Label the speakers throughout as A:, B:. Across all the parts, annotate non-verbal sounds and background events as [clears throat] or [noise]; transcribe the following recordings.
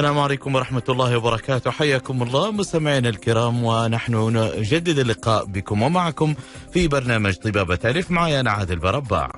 A: السلام عليكم ورحمة الله وبركاته. حياكم الله مستمعينا الكرام ونحن نجدد اللقاء بكم ومعكم في برنامج طبابة ألف. معي أنا عادل برباع.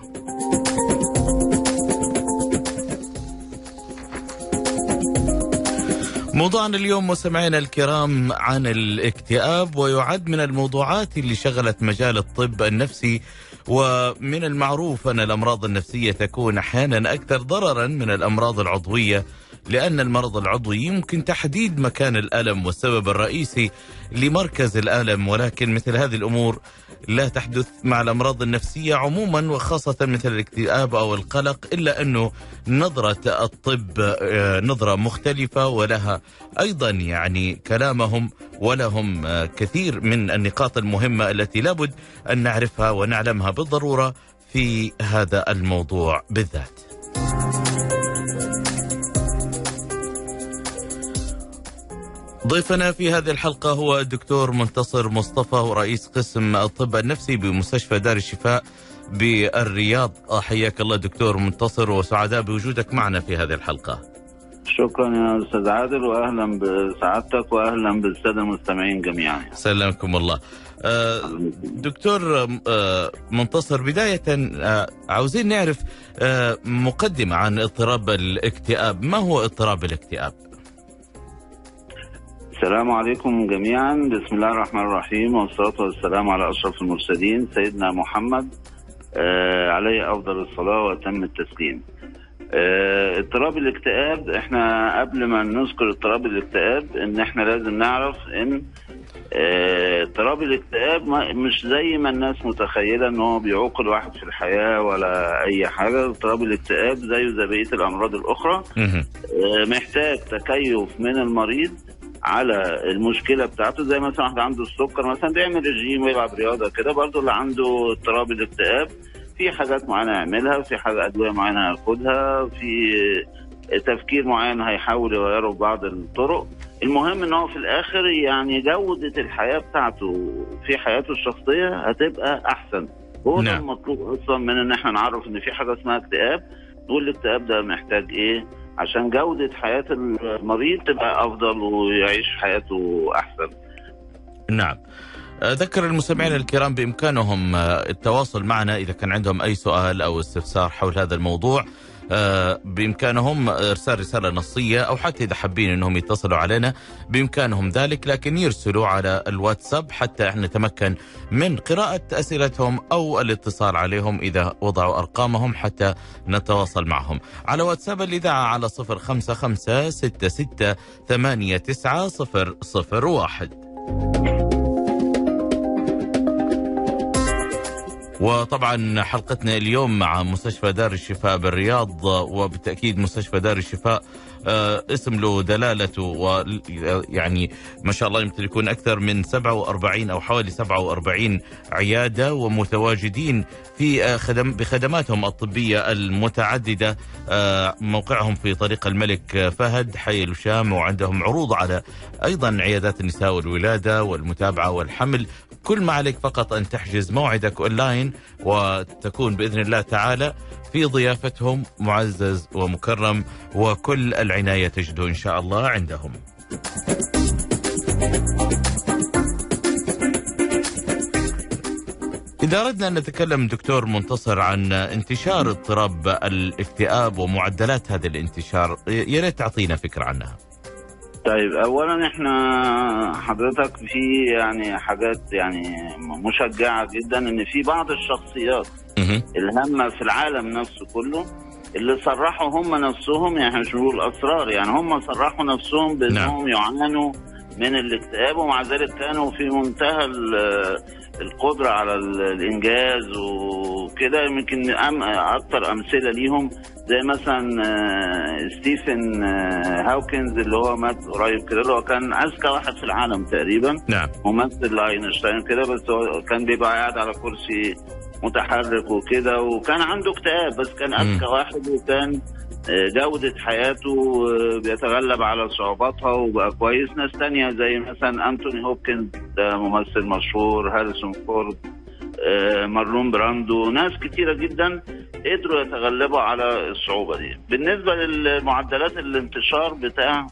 A: موضوعنا اليوم مستمعينا الكرام عن الاكتئاب ويعد من الموضوعات اللي شغلت مجال الطب النفسي ومن المعروف أن الأمراض النفسية تكون أحيانا أكثر ضررا من الأمراض العضوية. لأن المرض العضوي يمكن تحديد مكان الألم والسبب الرئيسي لمركز الألم ولكن مثل هذه الأمور لا تحدث مع الأمراض النفسية عموما وخاصة مثل الاكتئاب أو القلق إلا أنه نظرة الطب آه، نظرة مختلفة ولها أيضا يعني كلامهم ولهم آه، كثير من النقاط المهمة التي لابد أن نعرفها ونعلمها بالضرورة في هذا الموضوع بالذات. ضيفنا في هذه الحلقة هو الدكتور منتصر مصطفى ورئيس قسم الطب النفسي بمستشفى دار الشفاء بالرياض. حياك الله دكتور منتصر وسعداء بوجودك معنا في هذه الحلقة.
B: شكرا يا أستاذ عادل واهلا بسعادتك واهلا بالسادة المستمعين جميعا.
A: سلامكم الله. آه، دكتور آه، منتصر بداية آه، عاوزين نعرف مقدمة عن اضطراب الاكتئاب. ما هو اضطراب الاكتئاب؟
B: السلام عليكم جميعا. بسم الله الرحمن الرحيم والصلاة والسلام على أشرف المرسلين سيدنا محمد. آه عليه أفضل الصلاة وأتم التسليم. آه اضطراب الاكتئاب إحنا قبل ما نذكر اضطراب الاكتئاب إن إحنا لازم نعرف إن آه، اضطراب الاكتئاب مش زي ما الناس متخيلة إن هو بيعوق الواحد في الحياة ولا أي حاجة. اضطراب الاكتئاب زيه زي بقية الأمراض الأخرى. آه، محتاج تكيف من المريض على المشكلة بتاعته زي مثلا واحد عنده السكر مثلا بيعمل رجيم ويلعب رياضة كده برضه اللي عنده اضطراب الاكتئاب في حاجات معينة يعملها في حاجة أدوية معينة ياخدها في تفكير معين هيحاول يغيره ببعض الطرق. المهم إن هو في الآخر يعني جودة الحياة بتاعته في حياته الشخصية هتبقى أحسن. هو ده نعم. المطلوب أصلا من إن إحنا نعرف إن في حاجة اسمها اكتئاب. نقول الاكتئاب ده محتاج إيه؟ عشان جودة حياة المريض تبقى أفضل ويعيش حياته أحسن.
A: نعم. أذكر المستمعين الكرام بإمكانهم التواصل معنا إذا كان عندهم أي سؤال أو استفسار حول هذا الموضوع. آه، بإمكانهم إرسال رسالة نصية أو حتى إذا حابين إنهم يتصلوا علينا بإمكانهم ذلك لكن يرسلوا على الواتساب حتى نتمكن من قراءة أسئلتهم أو الاتصال عليهم إذا وضعوا أرقامهم حتى نتواصل معهم. على واتساب الإذاعة على 055 66 89 001 وطبعا حلقتنا اليوم مع مستشفى دار الشفاء بالرياض وبالتأكيد مستشفى دار الشفاء اسم له دلالته ويعني ما شاء الله يمتلكون أكثر من 47 أو حوالي 47 عيادة ومتواجدين في آه، خدم بخدماتهم الطبية المتعددة. آه، موقعهم في طريق الملك فهد حي الشام وعندهم عروض على أيضا عيادات النساء والولادة والمتابعة والحمل. كل ما عليك فقط أن تحجز موعدك أونلاين وتكون بإذن الله تعالى. في ضيافتهم معزز ومكرم وكل العناية تجده إن شاء الله عندهم إذا أردنا أن نتكلم دكتور منتصر عن انتشار اضطراب الاكتئاب ومعدلات هذا الانتشار يا ريت تعطينا فكرة عنها.
B: طيب اولا إحنا حضرتك في يعني حاجات يعني مشجعة جدا إن في بعض الشخصيات الهامة في العالم نفسه كله اللي صرحوا هم نفسهم يعني مش بنقول أسرار يعني هم صرحوا نفسهم بإنهم نعم. يعانوا من الاكتئاب ومع ذلك كانوا في منتهى القدرة على الإنجاز وكده يمكن أكثر أمثلة ليهم زي مثلا آه، ستيفن آه، هاوكنز اللي هو مات قريب كده اللي هو كان أذكى واحد في العالم تقريبا.
A: نعم.
B: ممثل لأينشتاين كده بس هو كان بيبقى قاعد على كرسي متحرك وكده وكان عنده اكتئاب بس كان أذكى واحد وكان آه، جودة حياته بيتغلب على صعوباتها وبقى كويس. ناس تانية زي مثلا أنتوني هوبكنز ده ممثل مشهور هاريسون فورد مارلون براندو ناس كتيرة جدا قدروا يتغلبوا على الصعوبة دي. بالنسبة للمعدلات الانتشار بتاع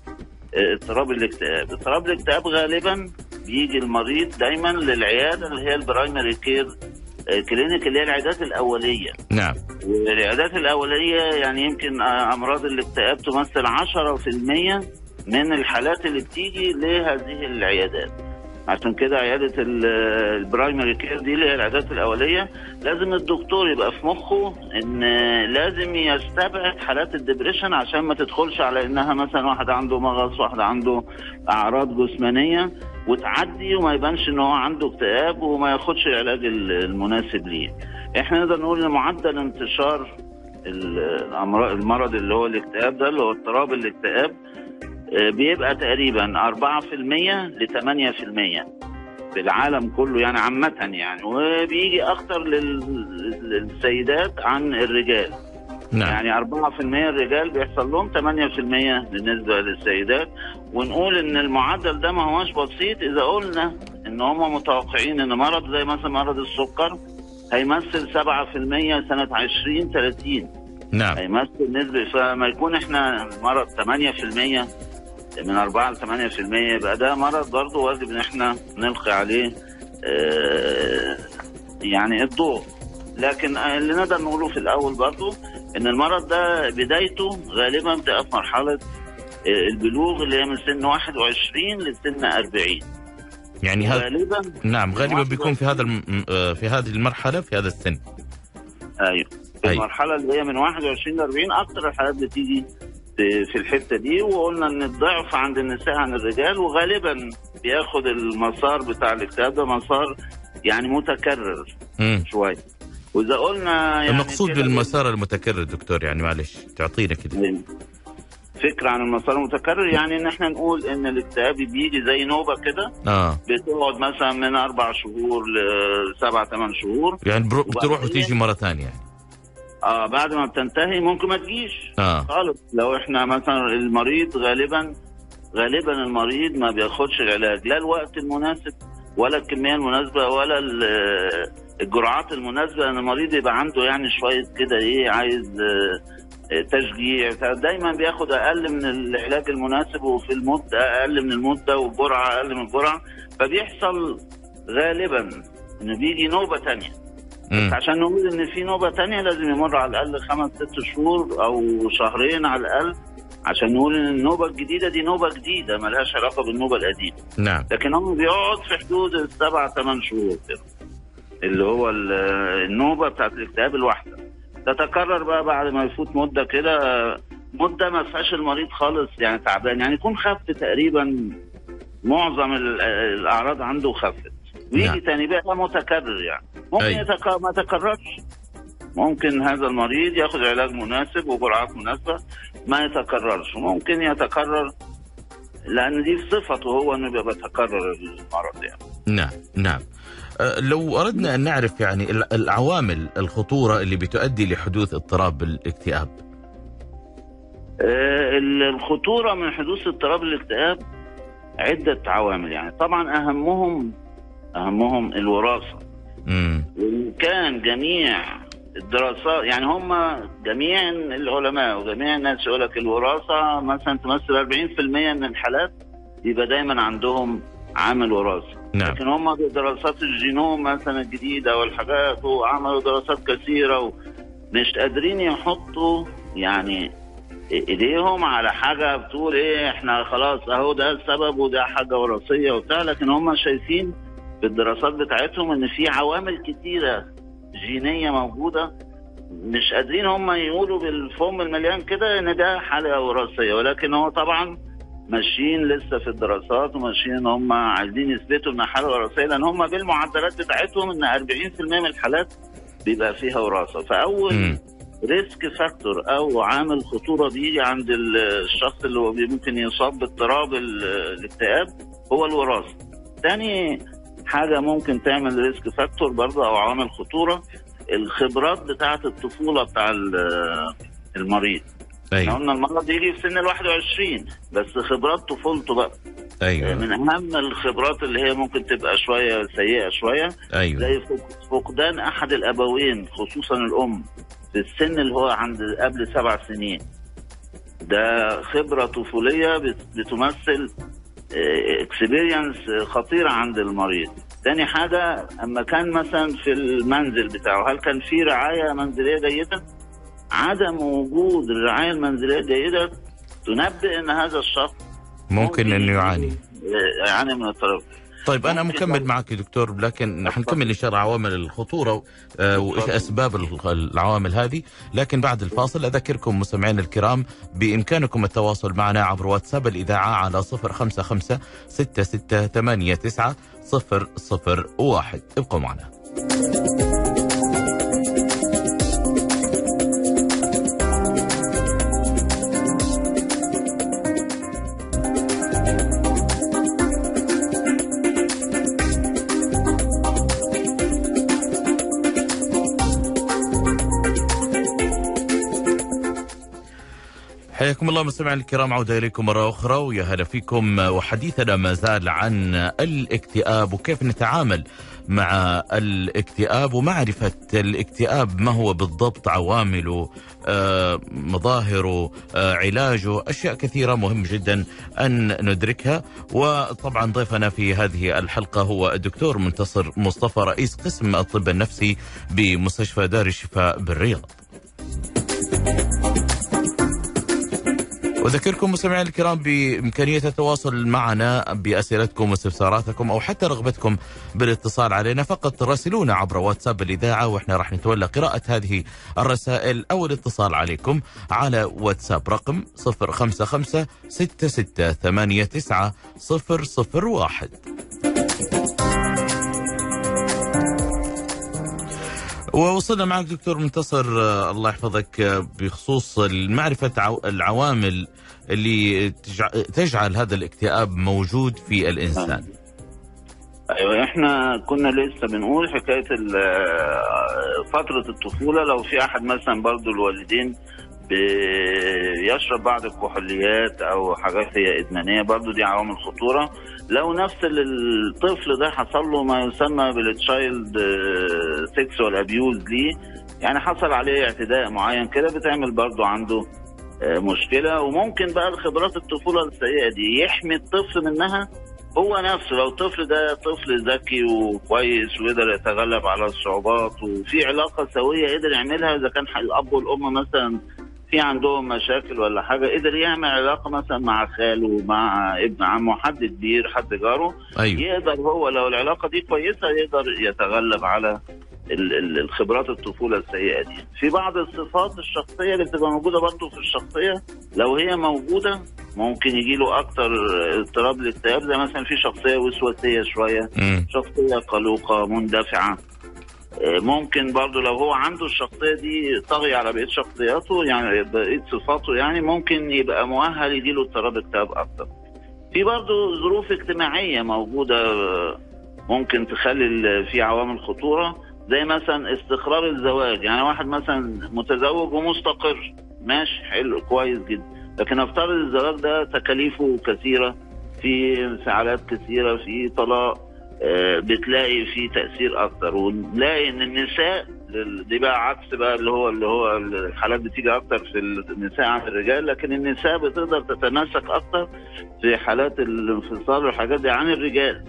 B: آه، اضطراب الاكتئاب. اضطراب الاكتئاب غالبا بيجي المريض دايما للعيادة اللي هي ال primary care آه، clinic اللي هي العيادات الأولية.
A: نعم.
B: والعيادات الأولية يعني يمكن أمراض الاكتئاب تمثل 10% من الحالات اللي بتيجي لهذه العيادات. عشان كده عيادة ال- ال primary care دي اللي هي العيادات الأولية لازم الدكتور يبقى في مخه إن لازم يستبعد حالات ال depression عشان ما تدخلش على إنها مثلا واحد عنده مغص واحد عنده أعراض جسمانية وتعدي وما يبانش إن هو عنده اكتئاب وما ياخدش العلاج ال- المناسب ليه. إحنا نقدر نقول إن معدل انتشار ال- الامراض المرض اللي هو الاكتئاب ده اللي هو اضطراب الاكتئاب بيبقى تقريبا 4% ل 8% في العالم كله يعني عامة يعني. وبيجي أكتر لل- للسيدات عن الرجال.
A: نعم.
B: يعني 4% الرجال بيحصل لهم 8% بالنسبة للسيدات. ونقول إن المعدل ده ما هوش بسيط إذا قلنا إن هم متوقعين إن مرض زي مثلا مرض السكر هيمثل 7% سنة 20 30
A: نعم.
B: هيمثل نسبة فما يكون إحنا مرض 8% من 4 ل 8% يبقى ده مرض برضه واجب إن إحنا نلقي عليه آه، يعني الضوء لكن اللي نقدر نقوله في الأول برضه إن المرض ده بدايته غالبا بتبقى في مرحلة آه، البلوغ اللي هي من سن 21 لسن 40
A: يعني هذا
B: غالبا
A: نعم غالبا بيكون في هذا. آه، في هذه المرحلة في هذا السن
B: أيوه في
A: أيوة.
B: المرحله اللي هي من 21 ل 40 أكتر الحالات بتيجي في الحتة دي وقلنا إن الضعف عند النساء عن الرجال وغالبا بياخد المسار بتاع الاكتئاب ده مسار يعني متكرر. شوية. وإذا قلنا يعني
A: المقصود بالمسار المتكرر دكتور يعني معلش تعطينا كده.
B: فكرة عن المسار المتكرر يعني إن إحنا نقول إن الاكتئاب بيجي زي نوبة كده
A: آه.
B: بتقعد مثلا من أربع شهور لسبع ثمان شهور.
A: يعني بتروح وتيجي مرة ثانية يعني.
B: آه بعد ما بتنتهي ممكن ما تجيش.
A: آه.
B: خالص. لو إحنا مثلا المريض غالبا غالبا المريض ما بياخدش العلاج لا الوقت المناسب ولا الكمية المناسبة ولا ال- الجرعات المناسبة. ان المريض يبقى عنده يعني شوية كده إيه عايز آه، تشجيع. دايما بياخد أقل من العلاج المناسب وفي المدة أقل من المدة وجرعة أقل من الجرعة. فبيحصل غالبا إنه بيجي نوبة تانية.
A: مم.
B: عشان نقول إن في نوبة تانية لازم يمر على الأقل خمس ست شهور أو شهرين على الأقل عشان نقول إن النوبة الجديدة دي نوبة جديدة ملهاش علاقة بالنوبة القديمة.
A: نعم.
B: لكن هو بيقعد في حدود السبع ثمان شهور كده. اللي هو ال- النوبة بتاعت الاكتئاب الواحدة. تتكرر بقى بعد ما يفوت مدة كده مدة ما فيهاش المريض خالص يعني تعبان. يعني يكون خف تقريبا معظم ال- الأعراض عنده خفت. ويجي
A: نعم.
B: تاني بقى متكرر يعني. ممكن
A: أيوة.
B: يتك... ما يتكررش. ممكن هذا المريض ياخذ علاج مناسب وجرعات مناسبة ما يتكررش. ممكن يتكرر لأن دي صفته هو إنه بيبقى بيتكرر المرض يعني.
A: نعم نعم. آه، لو أردنا أن نعرف يعني ال- العوامل الخطورة اللي بتؤدي لحدوث اضطراب الاكتئاب.
B: ال- الخطورة من حدوث اضطراب الاكتئاب عدة عوامل يعني. طبعا أهمهم أهمهم الوراثة.
A: مم.
B: وإن كان جميع الدراسات يعني هم جميع العلماء وجميع الناس يقول لك الوراثة مثلا تمثل 40% من الحالات يبقى دايما عندهم عامل وراثة.
A: نعم.
B: لكن هم بدراسات الجينوم مثلا الجديدة والحاجات وعملوا دراسات كثيرة ومش قادرين يحطوا يعني إيديهم على حاجة بتقول إيه إحنا خلاص أهو ده السبب وده حاجة وراثية وبتاع لكن هم شايفين في الدراسات بتاعتهم إن في عوامل كتيرة جينية موجودة مش قادرين هم يقولوا بالفم المليان كده إن ده حالة وراثية ولكن هو طبعا ماشيين لسه في الدراسات وماشيين هم عايزين يثبتوا إنها حالة وراثية لأن هم بالمعدلات بتاعتهم إن 40% من الحالات بيبقى فيها وراثة
A: فأول.
B: risk factor أو عامل خطورة بيجي عند ال- الشخص اللي هو ممكن يصاب باضطراب ال- الاكتئاب هو الوراثة. تاني حاجة ممكن تعمل risk factor برضه أو عوامل خطورة الخبرات بتاعة الطفولة بتاع ال- المريض. إحنا
A: أيوة
B: قلنا المرض يجي في سن ال 21 بس خبرات طفولته بقى.
A: أيوة.
B: من أهم الخبرات اللي هي ممكن تبقى شوية سيئة شوية
A: أيوة.
B: زي فق- فقدان أحد الأبوين خصوصا الأم في السن اللي هو عند قبل سبع سنين. ده خبرة طفولية بت- بتمثل اكسبيرينس خطيرة عند المريض. تاني حاجة أما كان مثلا في المنزل بتاعه هل كان في رعاية منزلية جيدة؟ عدم وجود الرعاية المنزلية الجيدة تنبئ أن هذا الشخص
A: ممكن إنه يعاني.
B: يعاني من اضطراب
A: طيب
B: أنا
A: مكمل معك يا دكتور لكن حنكمل الله عوامل الخطورة آه،
B: وإيش.
A: أسباب ال- العوامل هذه. لكن بعد الفاصل أذكركم مستمعينا الكرام بإمكانكم التواصل معنا عبر واتساب الإذاعة على 055 6689 001 ابقوا معنا. حياكم الله مستمعينا الكرام عودة إليكم مرة أخرى ويا هلا فيكم. وحديثنا ما زال عن الاكتئاب وكيف نتعامل مع الاكتئاب ومعرفة الاكتئاب ما هو بالضبط عوامله آه، مظاهره آه، علاجه أشياء كثيرة مهم جدا أن ندركها. وطبعا ضيفنا في هذه الحلقة هو الدكتور منتصر مصطفى رئيس قسم الطب النفسي بمستشفى دار الشفاء بالرياض. أذكركم مستمعينا الكرام بإمكانية التواصل معنا بأسئلتكم واستفساراتكم أو حتى رغبتكم بالاتصال علينا فقط راسلونا عبر واتساب الإذاعة وإحنا راح نتولى قراءة هذه الرسائل أو الاتصال عليكم على واتساب رقم 055 6689 001 ووصلنا معك دكتور منتصر آه، الله يحفظك آه، بخصوص معرفة عو- العوامل اللي تجع- تجعل هذا الاكتئاب موجود في الإنسان.
B: أيوه إحنا كنا لسه بنقول حكاية فترة الطفولة لو في أحد مثلا برضو الوالدين بيشرب بعض الكحوليات أو حاجات هي إدمانية برضو دي عوامل خطورة. لو نفس الطفل ده حصل له ما يسمى بال child sexual abuse ليه يعني حصل عليه اعتداء معين كده بتعمل برضو عنده آه، مشكلة. وممكن بقى الخبرات الطفولة السيئة دي يحمي الطفل منها هو نفسه. لو الطفل ده طفل ذكي وكويس ويقدر يتغلب على الصعوبات وفي علاقة سوية قدر يعملها إذا كان الأب والأم مثلا في عندهم مشاكل ولا حاجة قدر يعمل علاقة مثلا مع خاله مع ابن عمه حد كبير حد جاره
A: أيوه.
B: يقدر هو لو العلاقة دي كويسة يقدر يتغلب على ال- ال- الخبرات الطفولة السيئة دي. في بعض الصفات الشخصية اللي بتبقى موجودة برضه في الشخصية لو هي موجودة ممكن يجيله أكتر اضطراب الاكتئاب زي مثلا في شخصية وسواسية شوية
A: مم.
B: شخصية قلوقة مندفعة. آه، ممكن برضه لو هو عنده الشخصية دي طاغية على بقية شخصياته يعني بقية صفاته يعني ممكن يبقى مؤهل يجيله اضطراب اكتئاب أكتر. في برضه ظروف اجتماعية موجودة آه، ممكن تخلي في عوامل خطورة زي مثلا استقرار الزواج. يعني واحد مثلا متزوج ومستقر ماشي حلو كويس جدا. لكن افترض الزواج ده تكاليفه كثيرة في انفعالات كثيرة في طلاق بتلاقي في تأثير أكتر. ونلاقي إن النساء دي بقى عكس بقى اللي هو اللي هو الحالات بتيجي أكتر في النساء عن الرجال لكن النساء بتقدر تتماسك أكتر في حالات الانفصال والحاجات دي عن الرجال.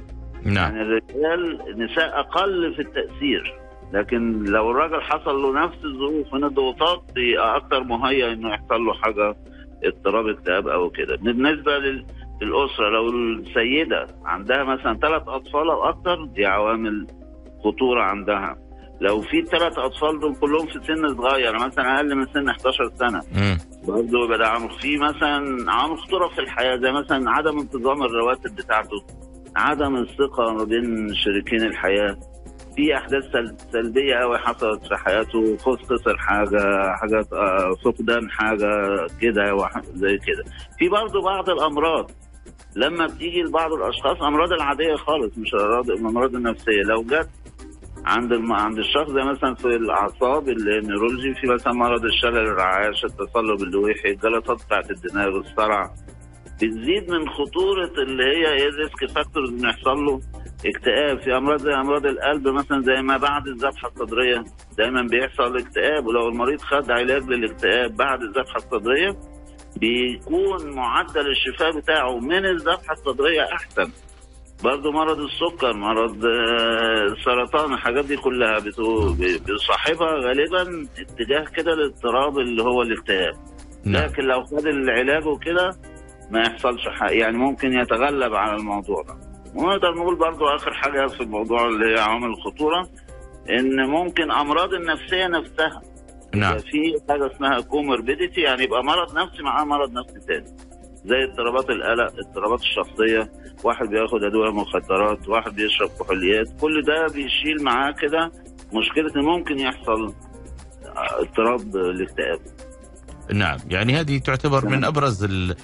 A: نعم.
B: يعني الرجال النساء أقل في التأثير لكن لو الراجل حصل له نفس الظروف من الضغوطات بيبقى أكتر مهيأ إنه يحصل له حاجة اضطراب اكتئاب أو كده. بالنسبة لل- للاسره لو السيدة عندها مثلا ثلاث أطفال أو أكتر دي عوامل خطورة عندها. لو في الثلاث أطفال دول كلهم في سن صغير مثلا أقل من سن 11
A: سنة.
B: برضه يبقى ده عامل في مثلا عوامل خطورة في الحياة زي مثلا عدم انتظام الرواتب بتاعته عدم الثقة ما بين شريكين الحياة. في أحداث سل- سلبية قوي حصلت في حياته خوف خسر حاجة حاجات آه، فقدان حاجة كده زي كده. في برضه بعض الأمراض. لما بتيجي لبعض الأشخاص أمراض العادية خالص مش الامراض الأمراض النفسية. لو جت عند الم... عند الشخص زي مثلا في الأعصاب النيرولوجي في مثلا مرض الشلل الرعاش التصلب اللويحي الجلطات بتاعت الدماغ الصرع بتزيد من خطورة اللي هي إيه ال risk factors انه يحصل له اكتئاب. في امراض زي أمراض القلب مثلا زي ما بعد الذبحه الصدرية دايما بيحصل اكتئاب ولو المريض خد علاج للاكتئاب بعد الذبحه الصدرية بيكون معدل الشفاء بتاعه من الذبحه الصدرية أحسن. برضه مرض السكر مرض آه، السرطان الحاجات دي كلها بيصاحبها غالبا اتجاه كده للاضطراب اللي هو الاكتئاب.
A: نعم.
B: لكن لو خد العلاج وكده ما يحصلش حاجة. يعني ممكن يتغلب على الموضوع ده. ونقدر نقول برضو آخر حاجة في الموضوع اللي هي عوامل الخطورة إن ممكن أمراض النفسية نفسها
A: نعم.
B: في حاجة اسمها كوموربيديتي يعني يبقى مرض نفسي معاه مرض نفسي تاني. زي اضطرابات القلق اضطرابات الشخصية واحد بياخد أدوية مخدرات واحد بيشرب كحوليات كل ده بيشيل معاه كده مشكلة إن ممكن يحصل اضطراب الاكتئاب
A: نعم. يعني هذه تعتبر من أبرز ال-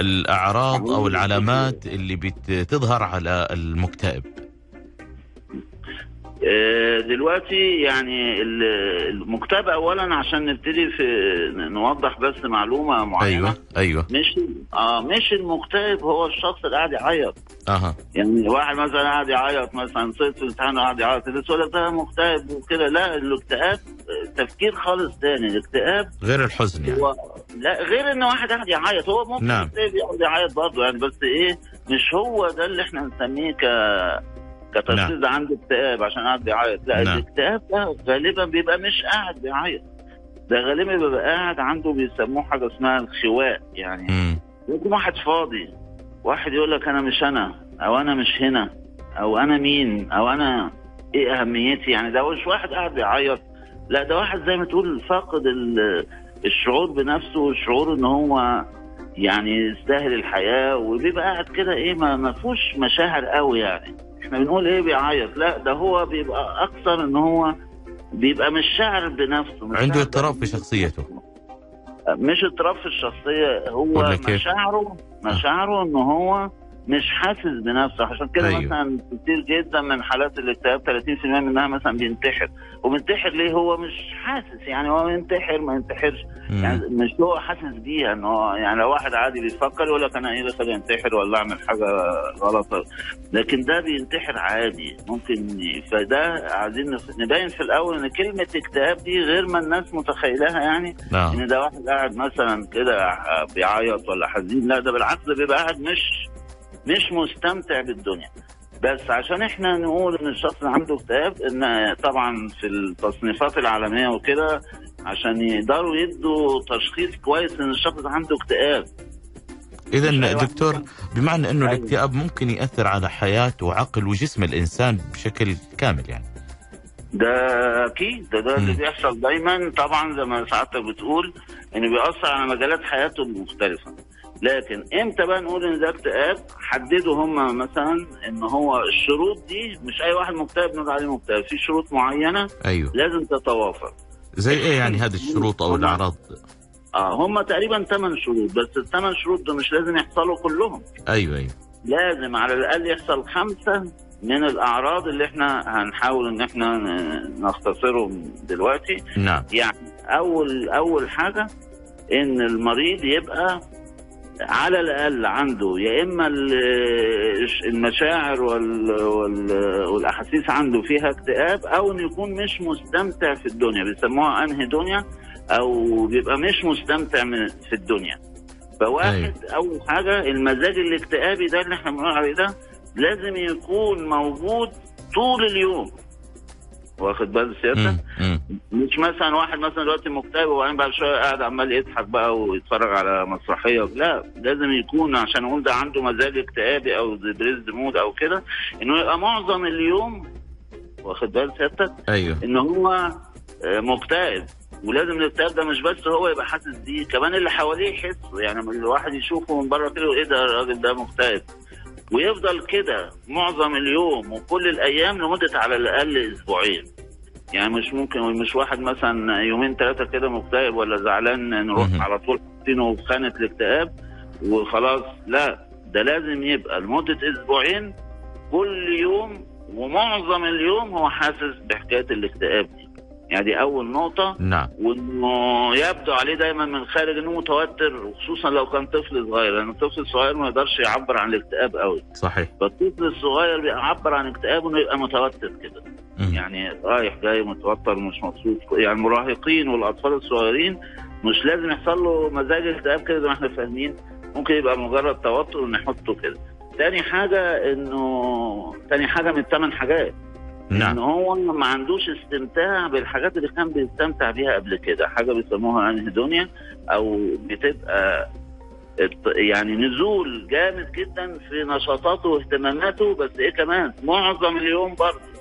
A: الأعراض أو العلامات اللي بتظهر على المكتئب.
B: دلوقتي يعني ال- المكتئب اولا عشان نبتدي في نوضح بس معلومة معينة.
A: أيوه أيوه.
B: مش آه مش المكتئب هو الشخص اللي قاعد يعيط.
A: أها.
B: يعني واحد مثلا قاعد يعيط مثلا صيت في الامتحان وقاعد يعيط الناس تقول لك ده مكتئب وكده. لا الاكتئاب آه، تفكير خالص تاني. الاكتئاب
A: غير الحزن يعني.
B: هو لا غير إن واحد قاعد يعيط. هو ممكن
A: نعم.
B: يقعد يعيط برضه يعني بس إيه مش هو ده اللي إحنا نسميه ك كتشخيص
A: نعم.
B: ده عنده اكتئاب عشان قاعد بيعيط لا
A: نعم.
B: الاكتئاب ده غالبا بيبقى مش قاعد بيعيط ده غالبا بيبقى قاعد عنده بيسموه حاجة اسمها الخواء يعني. يكون واحد فاضي واحد يقول لك أنا مش أنا أو أنا مش هنا أو أنا مين أو أنا إيه أهميتي يعني ده مش واحد قاعد بيعيط لا ده واحد زي ما تقول فاقد ال- الشعور بنفسه والشعور إن هو يعني يستاهل الحياة وبيبقى قاعد كده إيه ما فيهوش مشاعر قوي يعني إحنا بنقول إيه بيعيط لا ده هو بيبقى أكثر ان هو بيبقى مش شاعر بنفسه مش
A: عنده اضطراب في. شخصيته
B: مش اضطراب في الشخصية هو؟ مشاعره مشاعره إن هو مش حاسس بنفسه. عشان كده
A: أيوه.
B: مثلا كتير جدا من حالات الاكتئاب 30% منها مثلا بينتحر. وبينتحر ليه؟ هو مش حاسس. يعني هو ينتحر ما ينتحرش. يعني. مش هو حاسس بيها إن هو يعني لو واحد عادي بيفكر يقول لك أنا إيه دخل ينتحر ولا أعمل حاجة غلط. لكن ده بينتحر عادي. ممكن فده عايزين نبين في الأول إن كلمة اكتئاب دي غير ما الناس متخيلها يعني.
A: نعم.
B: إن ده واحد قاعد مثلا كده بيعيط ولا حزين. لا ده بالعكس ده بيبقى قاعد مش مش مستمتع بالدنيا. بس عشان إحنا نقول إن الشخص عنده اكتئاب إن طبعا في التصنيفات العالمية وكده عشان يقدروا يدوا تشخيص كويس إن الشخص ده عنده اكتئاب.
A: اذا دكتور بمعنى إنه
B: أيوه.
A: الاكتئاب ممكن يأثر على حياة وعقل وجسم الإنسان بشكل كامل يعني.
B: ده أكيد ده ده اللي. بيحصل دايما. طبعا زي ما سعادتك بتقول إنه بيأثر على مجالات حياته المختلفه لكن إمتى بقى نقول إن ده اكتئاب؟ حددوا هم مثلا إن هو الشروط دي مش أي واحد مكتئب نقول عليه مكتئب في شروط معينة
A: أيوه.
B: لازم تتوافر
A: زي إيه يعني هذه الشروط أو الأعراض؟
B: آه هم تقريبا ثمان شروط بس الثمان شروط دول مش لازم يحصلوا كلهم.
A: أيوه أيوه.
B: لازم على الأقل يحصل خمسة من الأعراض اللي إحنا هنحاول إن إحنا نختصرهم دلوقتي.
A: نعم.
B: يعني أول أول حاجة إن المريض يبقى على الأقل عنده يا إما ال- المشاعر وال- وال- والأحاسيس عنده فيها اكتئاب أو إنه يكون مش مستمتع في الدنيا بيسموها أنهي دنيا أو بيبقى مش مستمتع في الدنيا فواحد
A: أيوة.
B: أول حاجة المزاج الاكتئابي ده اللي إحنا بنقول عليه ده لازم يكون موجود طول اليوم واخد بال سيادتك. مش مثلا واحد مثلا دلوقتي مكتئب وبعدين بعد شوية قاعد عمال يضحك بقى ويتفرج على مسرحية. لا لازم يكون عشان نقول ده عنده مزاج اكتئابي أو depressed mood أو كده إنه يبقى معظم اليوم واخد بال سيادتك؟
A: أيوه.
B: إن هو آه، مكتئب. ولازم الاكتئاب ده مش بس هو يبقى حاسس بيه كمان اللي حواليه يحسوا يعني الواحد يشوفه من بره كده إيه ده الراجل ده مكتئب. ويفضل كده معظم اليوم وكل الأيام لمدة على الأقل أسبوعين. يعني مش ممكن مش واحد مثلا يومين ثلاثة كده مكتئب ولا زعلان نروح
A: مهم.
B: على طول حاطينه في خانة الاكتئاب وخلاص. لا ده لازم يبقى لمدة أسبوعين كل يوم ومعظم اليوم هو حاسس بحكاية الاكتئاب دي. يعني دي أول نقطة.
A: نعم.
B: وإنه يبدو عليه دايما من خارج إنه متوتر وخصوصا لو كان طفل صغير لأن الطفل الصغير ما يقدرش يعبر عن الاكتئاب قوي
A: صحيح.
B: فالطفل الصغير بيعبر عن اكتئابه إنه يبقى متوتر كده. يعني رايح جاي متوتر مش مبسوط. يعني المراهقين والأطفال الصغيرين مش لازم يحصل له مزاج اكتئاب كده زي ما إحنا فاهمين. ممكن يبقى مجرد توتر ونحطه كده. تاني حاجة انه تاني حاجة من الثمان حاجات. ان
A: نعم
B: هو ما عندوش استمتاع بالحاجات اللي كان بيستمتع بيها قبل كده. حاجة بيسموها انهيدونيا أو بتبقى يعني نزول جامد جدا في نشاطاته واهتماماته بس إيه كمان؟ معظم اليوم برضه.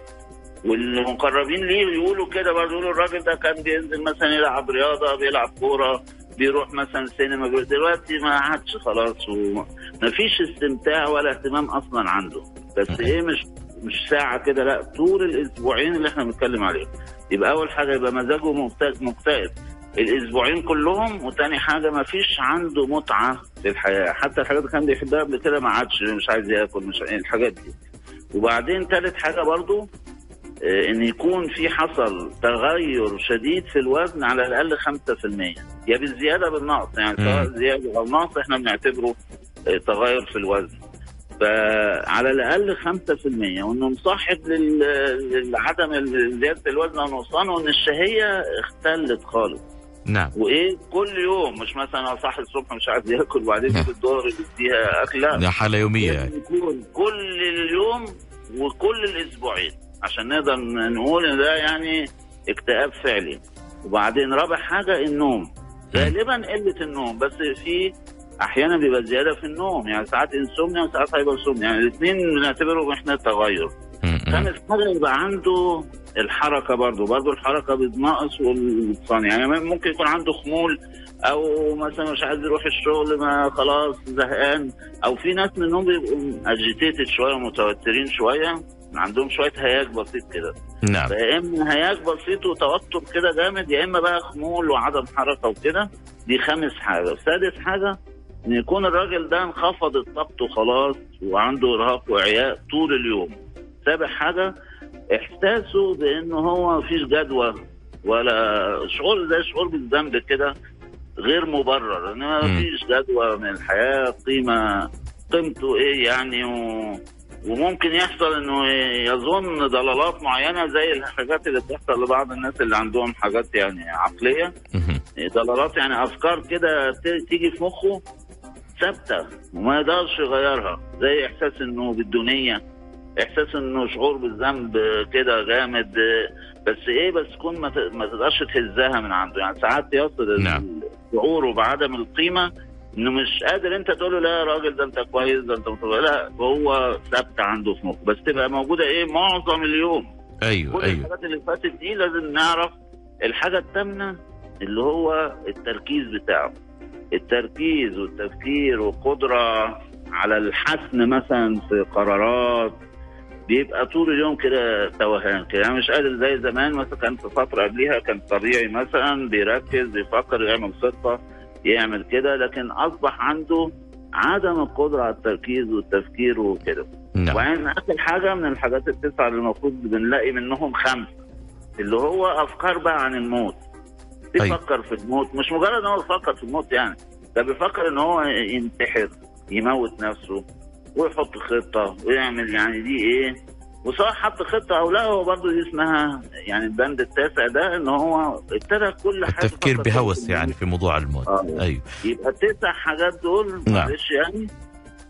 B: والمقربين ليه يقولوا كده برضه يقولوا الراجل ده كان بينزل مثلا يلعب رياضة بيلعب كورة بيروح مثلا سينما دلوقتي ما عادش خلاص ومفيش استمتاع ولا اهتمام أصلا عنده. بس إيه مش مش ساعة كده لا طول الأسبوعين اللي إحنا بنتكلم عليهم. يبقى أول حاجة يبقى مزاجه مكت- مكتئب. الأسبوعين كلهم وتاني حاجة ما فيش عنده متعة في الحياة. حتى الحاجات اللي كان بيحبها قبل كده ما عادش مش عايز ياكل مش الحاجات دي. وبعدين تالت حاجة برضو إن يكون في حصل تغير شديد في الوزن على الأقل 5% يا بالزيادة بالنقص يعني سواء. زيادة أو نقص إحنا بنعتبره آه، تغير في الوزن. فعلى الأقل 5% وإنه مصاحب لل- لعدم زيادة الوزن أو نقصانه وان الشهية اختلت خالص.
A: نعم.
B: وإيه؟ كل يوم. مش مثلا صاحي الصبح مش عايز ياكل وبعدين يجي الظهر يديها اكل لا
A: ده حالة يومية يعني.
B: لازم يكون كل اليوم وكل الأسبوعين. عشان نقدر نقول إن ده يعني اكتئاب فعلي. وبعدين رابع حاجة النوم. غالبا قلة النوم بس في أحيانا بيبقى زيادة في النوم. يعني ساعات انسومنيا وساعات هايبرسومنيا يعني الاثنين بنعتبرهم إحنا تغير. خامس حاجة يبقى عنده الحركة برضه. برضه الحركة بتنقص والصان يعني ممكن يكون عنده خمول أو مثلا مش عايز يروح الشغل ما خلاص زهقان. أو في ناس منهم بيبقوا اجيتيتد شوية متوترين شوية. عندهم شوية هياج بسيط كده.
A: نعم.
B: فيا إما هياج بسيط وتوتر كده جامد يا إما بقى خمول وعدم حركة وكده. دي خامس حاجة. سادس حاجة إن يكون الراجل ده انخفضت طاقته خلاص وعنده إرهاق واعياء طول اليوم. سابع حاجة إحساسه بإنه هو مفيش جدوى ولا شعور زي شعور بالذنب كده غير مبرر. ان. مفيش جدوى من الحياة قيمة قيمته إيه يعني و... وممكن يحصل إنه يظن ضلالات معينة زي الحاجات اللي بتحصل لبعض الناس اللي عندهم حاجات يعني
A: عقلية.
B: ضلالات يعني أفكار كده تيجي في مخه ثابتة وما يقدرش يغيرها زي إحساس إنه بالدونيه إحساس إنه شعور بالذنب كده جامد بس إيه بس تكون ما تقدرش تهزها من عنده يعني ساعات يصل
A: نعم.
B: شعوره بعدم القيمة إنه مش قادر أنت تقول له لا يا راجل ده أنت كويس ده أنت متوقع. لا هو ثابته عنده في مخه. بس تبقى موجودة إيه؟ معظم اليوم.
A: أيوه
B: كل
A: أيوه.
B: الحاجات اللي فاتت دي لازم نعرف الحاجة الثامنة اللي هو التركيز بتاعه. التركيز والتفكير والقدرة على الحسم مثلا في قرارات. بيبقى طول اليوم كده توهان كده. يعني مش قادر زي زمان مثلا كان في فترة قبليها كان طبيعي مثلا بيركز بيفكر يعمل خطة. يعمل كده لكن أصبح عنده عدم القدرة على التركيز والتفكير وكده.
A: نعم.
B: وبعدين آخر حاجة من الحاجات التسعة اللي المفروض بنلاقي منهم خمسة اللي هو أفكار بقى عن الموت. بيفكر في الموت مش مجرد إن هو بيفكر في الموت يعني ده بيفكر إن هو ينتحر يموت نفسه ويحط خطة ويعمل يعني دي إيه؟ وسواء حط خطة أو لا هو برضه دي اسمها يعني البند التاسع ده إن هو ابتدى كل حاجة
A: التفكير بهوس. يعني في موضوع الموت
B: آه.
A: أيوه
B: يبقى التسع حاجات دول
A: نعم.
B: معلش يعني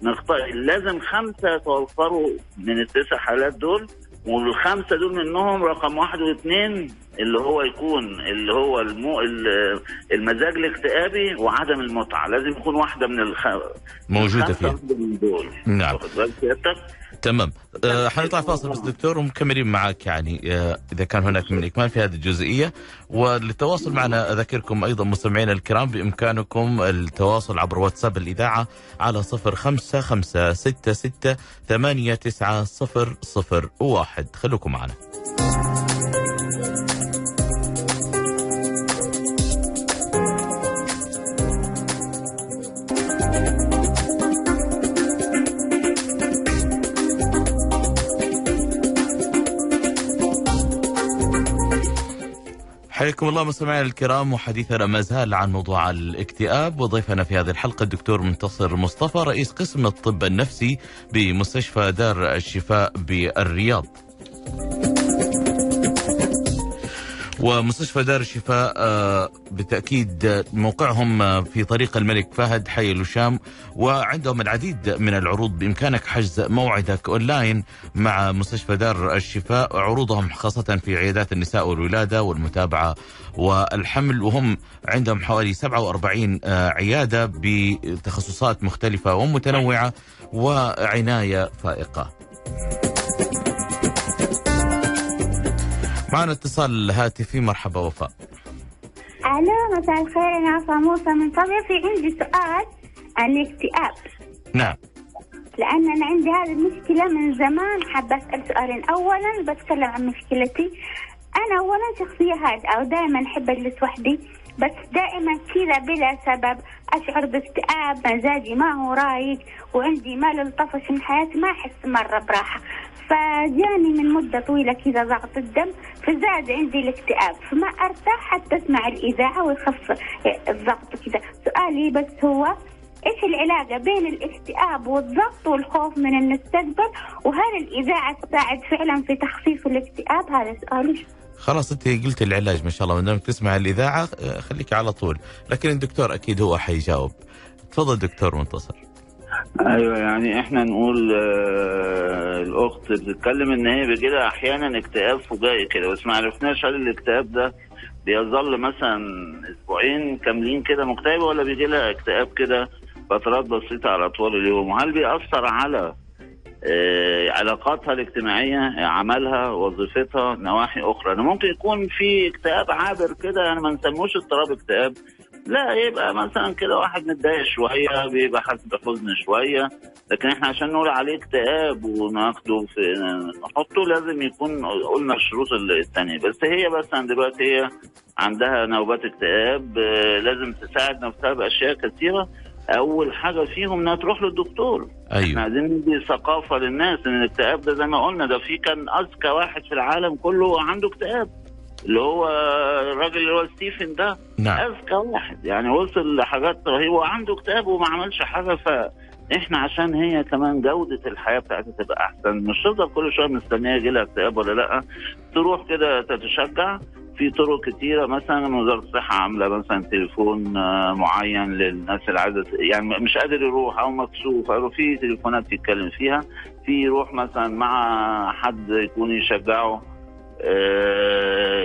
B: نختار لازم خمسة يتوفروا من التسع حالات دول والخمسة دول منهم رقم واحد واثنين اللي هو يكون اللي هو المو ال- المزاج الاكتئابي وعدم المتعة لازم يكون واحدة من الخ... الخمسة
A: فيها
B: من دول
A: نعم. تمام. آه، حنطلع فاصل بس دكتور ومكملين معك يعني آه، إذا كان هناك من إكمال في هذه الجزئية. وللتواصل معنا اذكركم أيضا مستمعينا الكرام بإمكانكم التواصل عبر واتساب الإذاعة على صفر خمسة خمسة ستة حياكم الله مستمعينا الكرام وحديثنا ما زال عن موضوع الاكتئاب وضيفنا في هذه الحلقة الدكتور منتصر مصطفى رئيس قسم الطب النفسي بمستشفى دار الشفاء بالرياض. ومستشفى دار الشفاء آه، بالتأكيد موقعهم آه، في طريق الملك فهد حي الوشام وعندهم العديد من العروض. بإمكانك حجز موعدك أونلاين مع مستشفى دار الشفاء عروضهم خاصة في عيادات النساء والولادة والمتابعة والحمل. وهم عندهم حوالي 47 آه، عيادة بتخصصات مختلفة ومتنوعة وعناية فائقة. معنا اتصال هاتفي. مرحبا وفاء.
C: ألو مساء الخير. أنا عصا موسى من فضل في عندي سؤال عن الاكتئاب.
A: نعم.
C: لأن أنا عندي هذه المشكلة من زمان. حابة أسأل سؤالين. أولا بتكلم عن مشكلتي. أنا أولا شخصية هادئة ودائما أحب أجلس وحدي. بس دائما كذا بلا سبب. أشعر باكتئاب مزاجي ما هو رايق وعندي ملل طفش من حياتي ما أحس مرة براحة. فجاني من مدة طويلة كذا ضغط الدم فزاد عندي الاكتئاب فما أرتاح حتى أسمع الإذاعة ويخف الضغط كذا. سؤالي بس هو إيش العلاقة بين الاكتئاب والضغط والخوف من المستقبل وهل الإذاعة تساعد فعلا في تخفيف الاكتئاب؟ هذا سؤالي.
A: خلاص أنت قلت العلاج ما شاء الله. ما دامك تسمع الإذاعة خليك على طول. لكن الدكتور أكيد هو حيجاوب. تفضل دكتور منتصر.
B: أيوه يعني إحنا نقول آه الأخت بتتكلم إن هي بيجي لها أحيانا اكتئاب فجائي كده بس ما عرفناش هل الاكتئاب ده بيظل مثلا أسبوعين كاملين كده مكتئبة ولا بيجي لها اكتئاب كده فترات بسيطة على طول اليوم؟ وهل بيأثر على آه علاقاتها الاجتماعية عملها وظيفتها؟ نواحي أخرى. أنا ممكن يكون في اكتئاب عابر كده يعني ما نسموش اضطراب اكتئاب لا يبقى مثلا كده واحد متضايق شوية بيبقى حاسس بحزن شوية. لكن إحنا عشان نقول عليه اكتئاب وناخده في نحطه لازم يكون قلنا الشروط الثانية بس هي بس عند دلوقتي هي عندها نوبات اكتئاب آه، لازم تساعد نفسها بأشياء كثيرة. أول حاجة فيهم إنها تروح للدكتور. إحنا
A: أيوه
B: عايزين ندي ثقافة للناس إن الاكتئاب ده زي ما قلنا ده في كان أذكى واحد في العالم كله عنده اكتئاب. اللي هو الراجل اللي هو ستيفن ده
A: نعم.
B: اذكى واحد يعني وصل لحاجات رهيبة وعنده اكتئاب وما عملش حاجة فإحنا عشان هي كمان جودة الحياة بتاعتها تبقى أحسن. مش تفضل كل شوية مستنية يجي لها اكتئاب ولا لأ تروح كده تتشجع. في طرق كتيرة مثلا وزارة الصحة عاملة مثلا تليفون آه، معين للناس اللي عايزة يعني مش قادر يروح أو مكسوف أو في تليفونات يتكلم فيها. في يروح مثلا مع حد يكون يشجعه.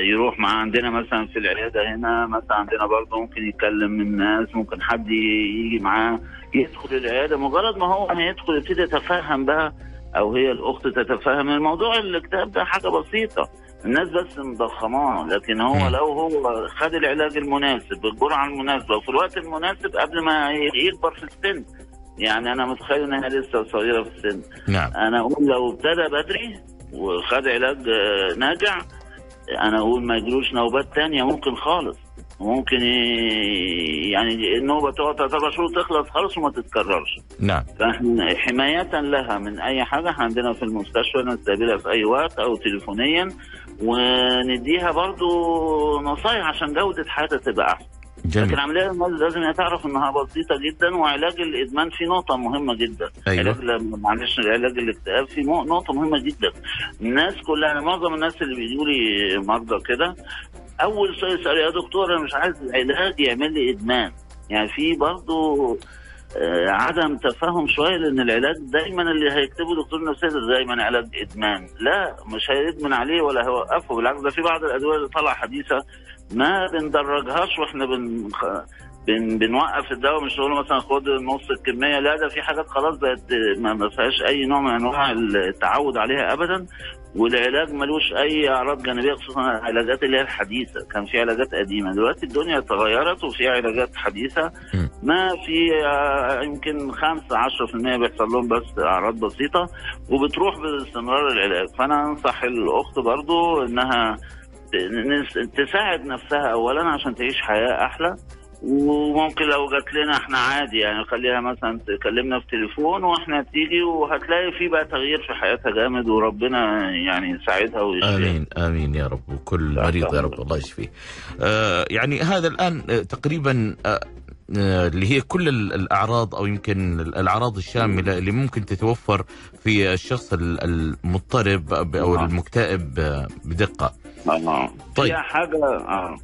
B: يروح مع عندنا مثلا في العيادة هنا مثلا عندنا برضه ممكن يتكلم من الناس ممكن حد يجي معاه يدخل العيادة. مجرد ما هو هيدخل يبتدي يتفهم بقى أو هي الأخت تتفهم. الموضوع الاكتئاب ده حاجة بسيطة. الناس بس مضخماه. لكن هو. لو هو خد العلاج المناسب بالجرعه المناسبة وفي الوقت المناسب قبل ما يكبر في السن. يعني أنا متخيل انها لسه صغيرة في السن.
A: نعم.
B: أنا أقول لو ابتدى بدري وخد علاج آه، ناجع. أنا أقول ما يجيلوش نوبات تانية ممكن خالص. ممكن يعني النوبة تقعد ثلاث شهور تخلص خالص وما تتكررش.
A: نعم.
B: فإحنا حماية لها من أي حاجة إحنا عندنا في المستشفى نستقبلها في أي وقت أو تليفونيا ونديها برضو نصايح عشان جودة حياتها تبقى أحسن. لكن
A: جميل
B: عملية المرض لازم هي تعرف إنها بسيطة جدا وعلاج الإدمان فيه نقطة مهمة جدا.
A: أيوة.
B: علاج معلش علاج الاكتئاب مو- نقطة مهمة جدا. الناس كلها أنا معظم الناس اللي بيجوا لي مرضى كده أول سؤال يسأل يا دكتور أنا مش عايز العلاج يعمل لي إدمان. يعني في برضه آه، عدم تفهم شوية لأن العلاج دايما اللي هيكتبه دكتور نفسي ده دايما علاج إدمان. لا مش هيدمن عليه ولا هيوقفه. بالعكس ده في بعض الأدوية اللي طالعة حديثة ما بندرجهاش وإحنا بن بن بنوقف الدواء مش نقول مثلا خد نص الكمية. لا ده في حاجات خلاص بقت ما فيهاش أي نوع من أنواع التعود عليها ابدا. والعلاج ملوش أي أعراض جانبية خصوصا العلاجات اللي هي الحديثة. كان في علاجات قديمة دلوقتي الدنيا اتغيرت وفي علاجات
A: حديثة.
B: ما في آه، يمكن 5 10% بيحصل لهم بس أعراض بسيطة وبتروح باستمرار العلاج. فأنا أنصح الأخت برضو إنها تساعد نفسها اولا عشان تعيش حياة أحلى وممكن لو جات لنا إحنا عادي يعني خليها مثلا تكلمنا في تليفون وإحنا تيجي وهتلاقي في بقى تغيير في حياتها جامد وربنا يعني يساعدها ويشفيها
A: آمين آمين يا رب وكل مريض يا رب الله يشفيه. آه يعني هذا الآن آه، تقريبا آه آه، اللي هي كل ال- الأعراض أو يمكن ال- الأعراض الشاملة اللي ممكن تتوفر في الشخص ال- المضطرب أو
B: نعم.
A: المكتئب آه، بدقة.
B: آه.
A: طيب.
B: في حاجة آه.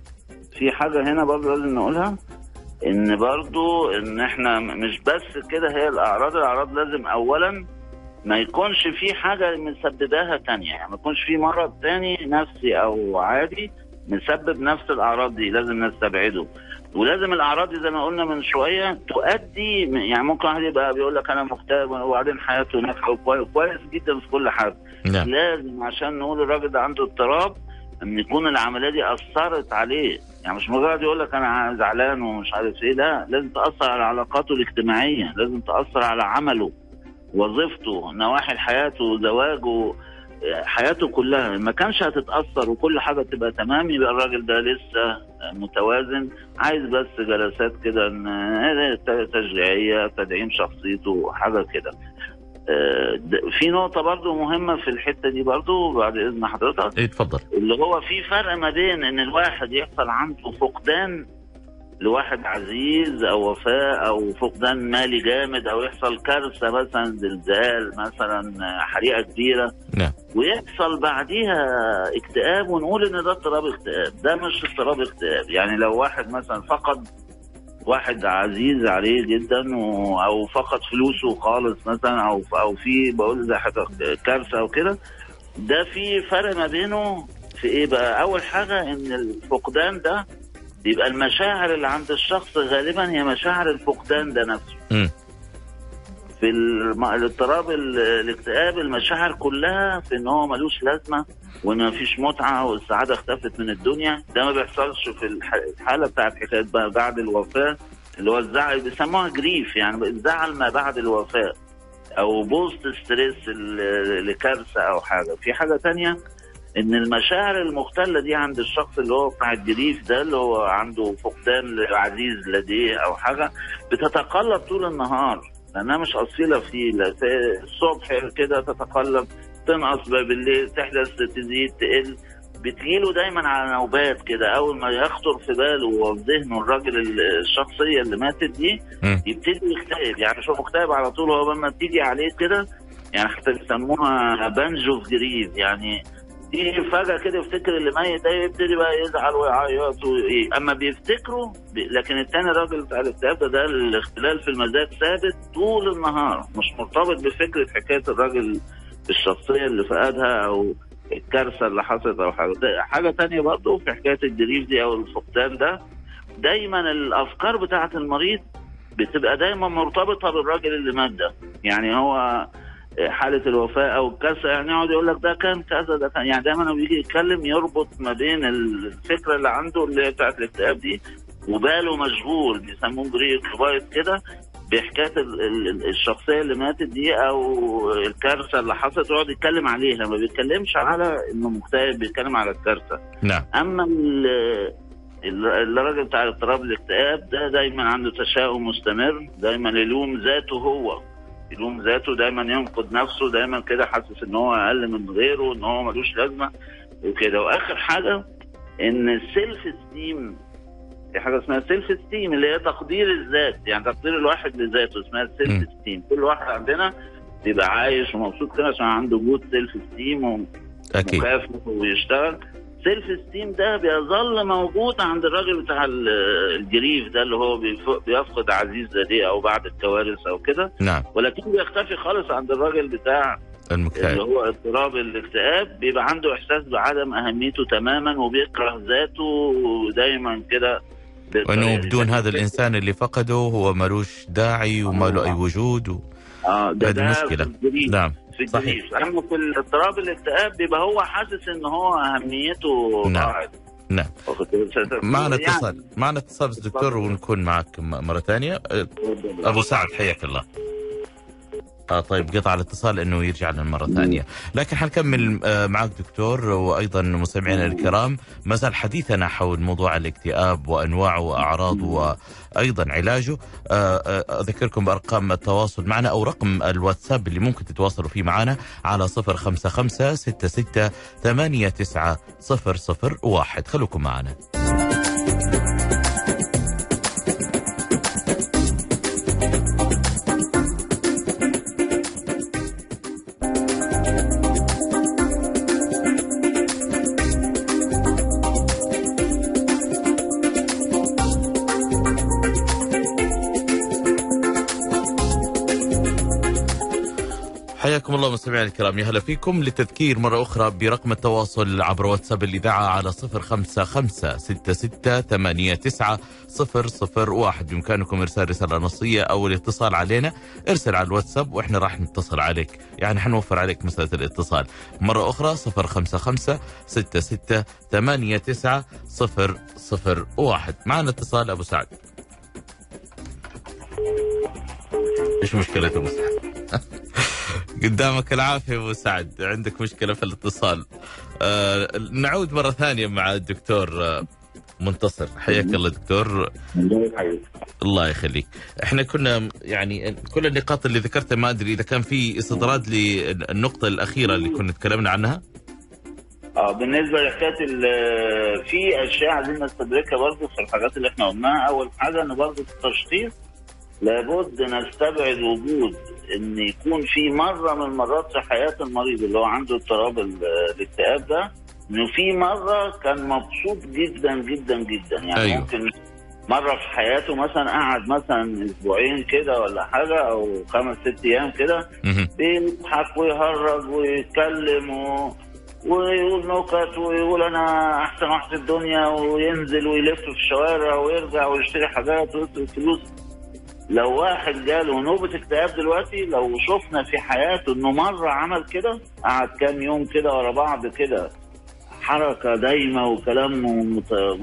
B: في حاجة هنا برضه لازم نقولها إن برضه إن إحنا مش بس كده هي الأعراض الأعراض لازم اولا ما يكونش في حاجة مسبباها تانية يعني ما يكونش في مرض تاني نفسي أو عادي مسبب نفس الأعراض دي لازم نستبعده. ولازم الأعراض دي زي ما قلنا من شوية تؤدي يعني ممكن واحد يبقى بيقول لك أنا مكتئب وبعدين حياته ناجحة وكويس كويس جدا في كل حاجة.
A: نعم.
B: لازم عشان نقول الراجل ده عنده اضطراب إن يكون العملية دي أثرت عليه. يعني مش مجرد يقول لك أنا زعلان ومش عارف إيه لا لازم تأثر على علاقاته الاجتماعية لازم تأثر على عمله وظيفته نواحي حياته زواجه حياته كلها. ما كانش هتتأثر وكل حاجة تبقى تمام يبقى الراجل ده لسه متوازن عايز بس جلسات كده تشجيعية تدعيم شخصيته حاجة كده. في نقطة برضو مهمة في الحتة دي برضو بعد إذن حضرتك.
A: اي تفضل
B: اللي هو في فرق ما بين إن الواحد يحصل عنده فقدان لواحد عزيز أو وفاة أو فقدان مالي جامد أو يحصل كارثة مثلا زلزال مثلا آه، حريقة كبيرة.
A: نعم.
B: ويحصل بعديها اكتئاب ونقول إن ده اضطراب اكتئاب. ده مش اضطراب اكتئاب. يعني لو واحد مثلا فقد واحد عزيز عليه جدا و... أو فقد فلوسه خالص مثلا أو أو في بقول زي كارثة أو كده. ده في فرق ما بينه في إيه بقى؟ أول حاجة إن الفقدان ده بيبقى المشاعر اللي عند الشخص غالبا هي مشاعر الفقدان ده نفسه. في الاضطراب ال- الاكتئاب المشاعر كلها في إن هو ملوش لازمة. وان مفيش متعة والسعادة اختفت من الدنيا. ده ما بيحصلش في الح- الحالة بتاعت حكاية بعد الوفاة اللي هو الزعل بيسموها grief يعني الزعل ما بعد الوفاة أو post stress لكارثة أو حاجة. في حاجة تانية إن المشاعر المختلة دي عند الشخص اللي هو بتاع ال grief ده اللي هو عنده فقدان عزيز لديه أو حاجة بتتقلب طول النهار. لأنها مش أصيلة فيه الصبح كده تتقلب تنقص بقى بالليل تحدث تزيد تقل. بتجيله دايما على نوبات كده. أول ما يخطر في باله وفي ذهنه الراجل ال- الشخصية اللي ماتت دي. يبتدي يكتئب. يعني هو مكتئب على طول هو لما تيجي عليه كده. يعني حتى بيسموها بنج أوف جريف. يعني دي فجأة كده يفتكر اللي ميت ده يبتدي بقى يزعل ويعيط وإيه. أما بيفتكروا ب... لكن التاني الراجل بتاع الاكتئاب ده, ده الاختلال في المزاج ثابت طول النهار. مش مرتبط بفكرة حكاية الراجل الشخصية اللي فقدها أو الكارثة اللي حصلت أو حاجة. ده حاجة تانية برضه في حكاية الجريف دي أو الفقدان ده. دايما الأفكار بتاعة المريض بتبقى دايما مرتبطة بالراجل اللي مات ده. يعني هو حالة الوفاة أو الكسر يعني يقعد يقول لك ده كان كذا ده كان يعني دايما لما بيجي يتكلم يربط ما بين الفكرة اللي عنده اللي هي بتاعت الاكتئاب دي وباله مشغول بيسموه بايت كده بحكاية ال- ال- الشخصية اللي ماتت دي أو الكارثة اللي حصلت يقعد يتكلم عليها ما بيتكلمش على إنه مكتئب بيتكلم على الكارثة.
A: نعم.
B: أما ال- ال- الراجل بتاع اضطراب الاكتئاب ده دايما عنده تشاؤم مستمر دايما يلوم ذاته هو. يلوم ذاته دايما ينقد نفسه دايما كده حاسس إن هو أقل من غيره إن هو ملوش لازمة وكده. وآخر حاجة إن السيلف esteem في حاجة اسمها self esteem اللي هي تقدير الذات. يعني تقدير الواحد لذاته اسمها. self esteem كل واحد عندنا بيبقى عايش ومبسوط كده عشان عنده good self esteem
A: أكيد.
B: مكافح ويشتغل. self esteem ده بيظل موجود عند الراجل بتاع ال- ال grief ده اللي هو بيف- بيفقد عزيز لديه أو بعد الكوارث أو كده.
A: نعم.
B: ولكن بيختفي خالص عند الراجل بتاع اللي
A: المكتئب
B: هو اضطراب الاكتئاب. بيبقى عنده إحساس بعدم أهميته تماما وبيكره ذاته ودايما كده.
A: وانه بدون هذا الإنسان اللي فقده هو ملوش داعي وما له اي وجود. و...
B: آه ده الجريف.
A: نعم
B: في
A: صحيح.
B: اما في الاضطراب الاكتئاب بيبقى هو حاسس إن هو أهميته
A: نعم.
B: ضاعت
A: نعم؟ معنا
B: يعني-
A: اتصال معنا اتصال بس دكتور ونكون معك م- مرة ثانية. أه، أبو سعد حياك الله. آه طيب قطع الاتصال إنه يرجع لنا مرة ثانية، لكن حنكمل آه معك دكتور وأيضا مستمعينا الكرام. ما زال حديثنا حول موضوع الاكتئاب وأنواعه وأعراضه وأيضا علاجه، آه آه أذكركم بأرقام التواصل معنا أو رقم الواتساب اللي ممكن تتواصلوا فيه معنا على 055 66 89 001 خلوكم معنا. حياكم الله مستمعينا الكرام. يا هلا فيكم للتذكير مرة أخرى برقم التواصل عبر واتساب الإذاعة على صفر خمسة خمسة ستة ستة ثمانية تسعة صفر صفر واحد. بإمكانكم إرسال رسالة نصية أو الاتصال علينا. ارسل على الواتساب وإحنا راح نتصل عليك. يعني حنوفر عليك مسألة الاتصال. مرة أخرى صفر خمسة خمسة ستة ستة ثمانية تسعة صفر صفر واحد. معنا اتصال أبو سعد. إيش مشكلة أبو سعد؟ [laughs] قدامك العافية أبو سعد. عندك مشكلة في الاتصال. آه نعود مرة ثانية مع الدكتور آه منتصر. حياك الله دكتور. الله يخليك. إحنا كنا يعني كل النقاط اللي ذكرتها ما أدري إذا كان في استطراد للنقطة الأخيرة اللي كنا تكلمنا عنها.
B: آه بالنسبة لحكاية ال- في أشياء عايزين نستدركها برضه في الحاجات اللي إحنا قلناها. أول حاجة إن برضه التشخيص لابد نستبعد وجود إن يكون في مرة من المرات في حياة المريض اللي هو عنده اضطراب ال- الاكتئاب ده إنه في مرة كان مبسوط جدا جدا جدا يعني
A: أيوه.
B: ممكن مرة في حياته مثلا قعد مثلا أسبوعين كده ولا حاجة أو خمس ست أيام كده. بيضحك ويهرج ويتكلم و... ويقول نكت ويقول أنا أحسن واحد في الدنيا وينزل ويلف في الشوارع ويرجع ويشتري حاجات ويصرف فلوس لو واحد جاله نوبة اكتئاب دلوقتي لو شفنا في حياته إنه مرة عمل كده قعد كام يوم كده ورا بعض كده حركة دايمة وكلام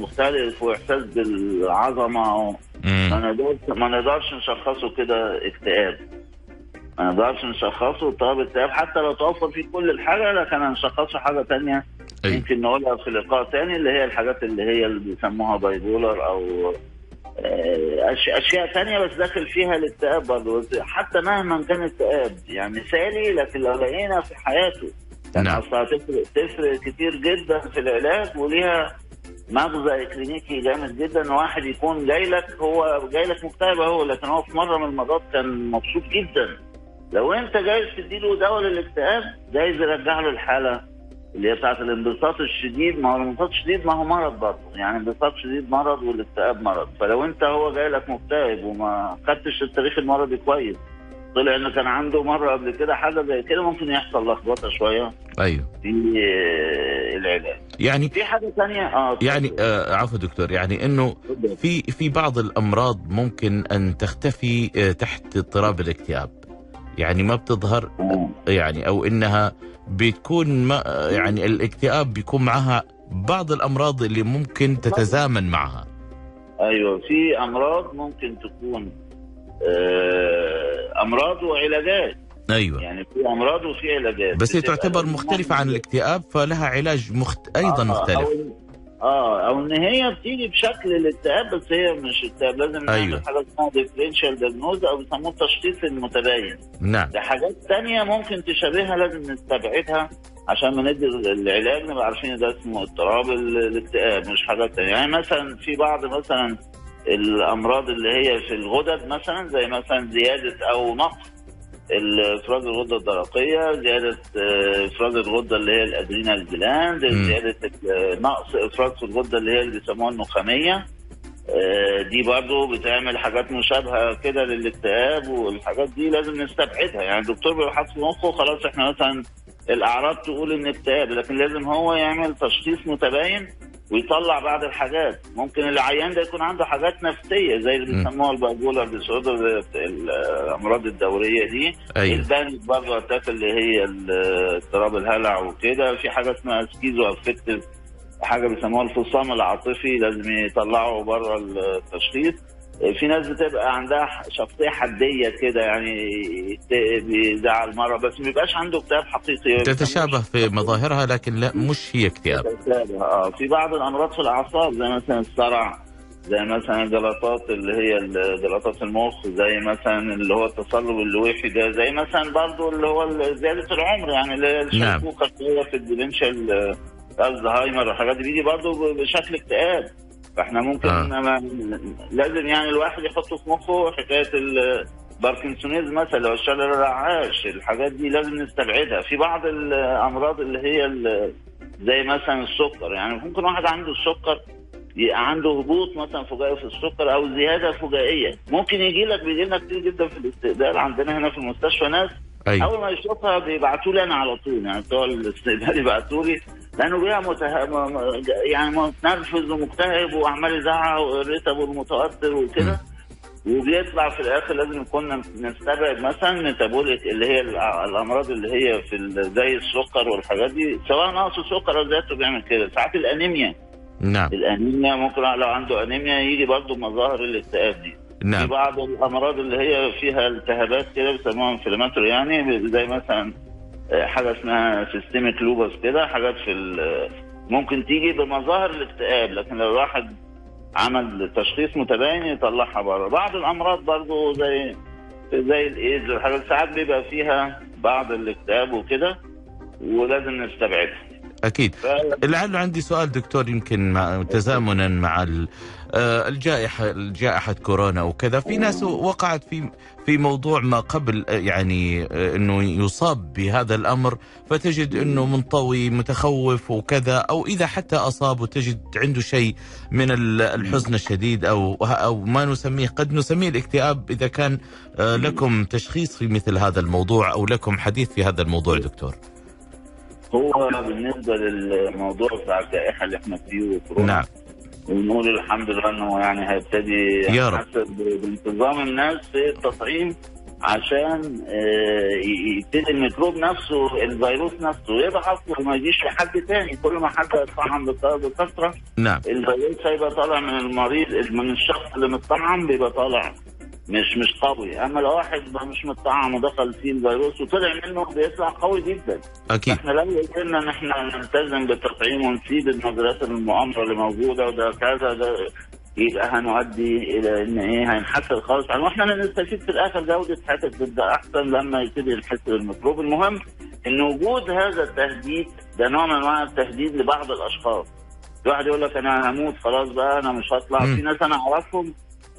B: مختلف وإحساس بالعظمة. ما نقدرش ما نقدرش نشخصه كده اكتئاب ما نقدرش نشخصه اضطراب اكتئاب حتى لو توفر فيه كل الحاجة لكن هنشخصه حاجة تانية
A: أيوه.
B: يمكن نقولها في لقاء تاني اللي هي الحاجات اللي هي اللي بيسموها بايبولر أو أش- أشياء تانية بس داخل فيها الاكتئاب برضه حتى مهما كان اكتئاب يعني مثالي لكن لو لقينا في حياته
A: نعم.
B: تفرق تفرق كتير جدا في العلاج وليها مغزى كلينيكي جامد جدا واحد يكون جاي لك هو جاي لك مكتئب أهو لكن هو في مرة من المرات كان مبسوط جدا لو أنت جايز تديله دواء للاكتئاب جايز يرجع له الحالة اللي هي بتاعت الانبساط الشديد ما هو الانبساط الشديد ما هو مرض برضه. يعني الانبساط الشديد مرض والاكتئاب مرض. فلو انت هو جاي لك مكتئب وما خدتش التاريخ المرضي كويس طلع ان كان عنده مرة قبل كده حاجة زي كده ممكن يحصل لخبطة شوية
A: أيوه.
B: في العلاج.
A: يعني
B: في حاجة ثانية آه
A: يعني آه عفوا دكتور يعني
B: إنه.
A: في في بعض الأمراض ممكن أن تختفي آه، تحت اضطراب الاكتئاب. يعني ما بتظهر. يعني أو إنها بتكون ما يعني الاكتئاب بيكون معها بعض الأمراض اللي ممكن تتزامن معها.
B: أيوه في أمراض ممكن تكون آه، أمراض وعلاجات.
A: أيوه.
B: يعني في أمراض وفي علاجات.
A: بس هي تعتبر
B: لازم
A: مختلفة عن الاكتئاب فلها علاج مخت... أيضا
B: آه،
A: مختلف.
B: آه أو إن هي بتيجي بشكل الاكتئاب بس هي مش اكتئاب لازم نعمل
A: أيوة.
B: حاجة اسمها differential diagnosis أو بيسموه التشخيص المتباين.
A: نعم.
B: ده حاجات تانية ممكن تشابهها لازم نستبعدها عشان ما ندي العلاج نبقى عارفين ده اسمه اضطراب ال- الاكتئاب مش حاجات تانية. يعني مثلا في بعض مثلا الأمراض اللي هي في الغدد مثلا زي مثلا زيادة أو نقص افراز الغدة الدرقية زيادة آه، افراز الغدة اللي هي ال
A: adrenal
B: gland. زيادة نقص افراز في الغدة اللي هي اللي بيسموها النخامية آه، دي برضو بتعمل حاجات مشابهة كده للاكتئاب والحاجات دي لازم نستبعدها يعني الدكتور بيبقى حاطط في مخه خلاص إحنا مثلا الأعراض تقول إن اكتئاب لكن لازم هو يعمل تشخيص متباين ويطلع بعض الحاجات. ممكن العيان ده يكون عنده حاجات نفسية زي اللي. بيسموها ال bipolar disorder الأمراض الدورية دي.
A: أيوه.
B: ال panic برضه اللي هي اضطراب الهلع وكده. في حاجة اسمها schizoaffective حاجة بيسموها الفصام العاطفي لازم يطلعوا بره التشخيص. في ناس بتبقى عندها شخصية حدية كده يعني بيزعل مرة بس ما بيبقاش عنده اكتئاب حقيقي.
A: تتشابه في مظاهرها لكن لا مش هي اكتئاب.
B: آه في بعض الأمراض في الأعصاب زي مثلا الصرع زي مثلا الجلطات اللي هي جلطات المخ زي مثلا اللي هو التصلب اللويحي ده زي مثلا برضو اللي هو زيادة العمر يعني اللي هي
A: نعم.
B: الشيخوخة شوية في ال dementia الزهايمر والحاجات دي بيجي برضو ب- بشكل اكتئاب. فاحنا ممكن
A: آه.
B: لازم يعني الواحد يحطه في مخه حكاية الباركنسونيز مثلا لو الشلل الرعاش الحاجات دي لازم نستبعدها. في بعض الأمراض اللي هي زي مثلا السكر يعني ممكن واحد عنده السكر يبقى عنده هبوط مثلا فجائي في السكر أو زيادة فجائية. ممكن يجي لك بيجي لنا كتير جدا في الاستقبال. عندنا هنا في المستشفى ناس
A: أيوه.
B: أول ما يشوفها بيبعتوا لي أنا على طول يعني بتوع الاستقبال يبعتوا لي لأنه بيها مته... م- م- يعني متنرفز ومكتئب وعمال يزعق ويرتب ومتوتر وكده. وبيطلع في الآخر لازم كنا نستبعد مثلا ميتابوليك اللي هي الأمراض اللي هي في زي السكر والحاجات دي. سواء نقص سكر أو زيادته بيعمل كده. ساعات الأنيميا.
A: نعم.
B: الأنيميا ممكن لو عنده أنيميا يجي برضه مظاهر الاكتئاب دي. في
A: نعم.
B: بعض الأمراض اللي هي فيها التهابات كده بيسموها inflammatory يعني زي مثلا حاجة اسمها systemic lupus كده حاجات في ال- ممكن تيجي بمظاهر الاكتئاب لكن لو الواحد عمل تشخيص متباين يطلعها بره. بعض الأمراض برضو زي زي الإيدز والحاجات ساعات بيبقى فيها بعض الاكتئاب وكده ولازم نستبعدها.
A: أكيد.
B: ف-
A: لعله عندي سؤال دكتور يمكن مع تزامنا مع آه، الجائحة جائحة كورونا وكذا. في ناس وقعت في في موضوع ما قبل آه، يعني آه، إنه يصاب بهذا الأمر فتجد إنه منطوي متخوف وكذا أو إذا حتى أصاب وتجد عنده شيء من ال- الحزن الشديد أو أو ما نسميه قد نسميه الاكتئاب إذا كان لكم تشخيص في مثل هذا الموضوع أو لكم حديث في هذا الموضوع دكتور.
B: هو بالنسبة للموضوع بتاع الجائحة اللي إحنا فيه وكورونا
A: نعم.
B: ونقول الحمد لله إنه يعني هيبتدي
A: يا رب.
B: بانتظام الناس في التطعيم عشان آه، يبتدي الميكروب نفسه الفيروس نفسه يضعف وما يجيش لحد تاني. كل ما حد يتطعم بك- بكثره
A: نعم.
B: الفيروس هيبقى طالع من المريض من الشخص اللي متطعم بيبقى طالع. مش مش قوي. أما لو واحد مش متطعم ودخل فيه الفيروس وطلع منه بيطلع قوي جدا.
A: أكيد.
B: إحنا لو قلنا إن إحنا نلتزم بالتطعيم ونسيب النظريات المؤامرة اللي موجودة وده كذا ده يبقى هنؤدي إلى إن إيه هنحسن خالص. عنه وإحنا نستفيد في الآخر جودة حياتك تبقى أحسن لما يبتدي نحس بالميكروب. المهم إن وجود هذا التهديد ده نوع من أنواع التهديد لبعض الأشخاص. واحد يقول لك أنا هموت خلاص بقى أنا مش هطلع. في ناس أنا أعرفهم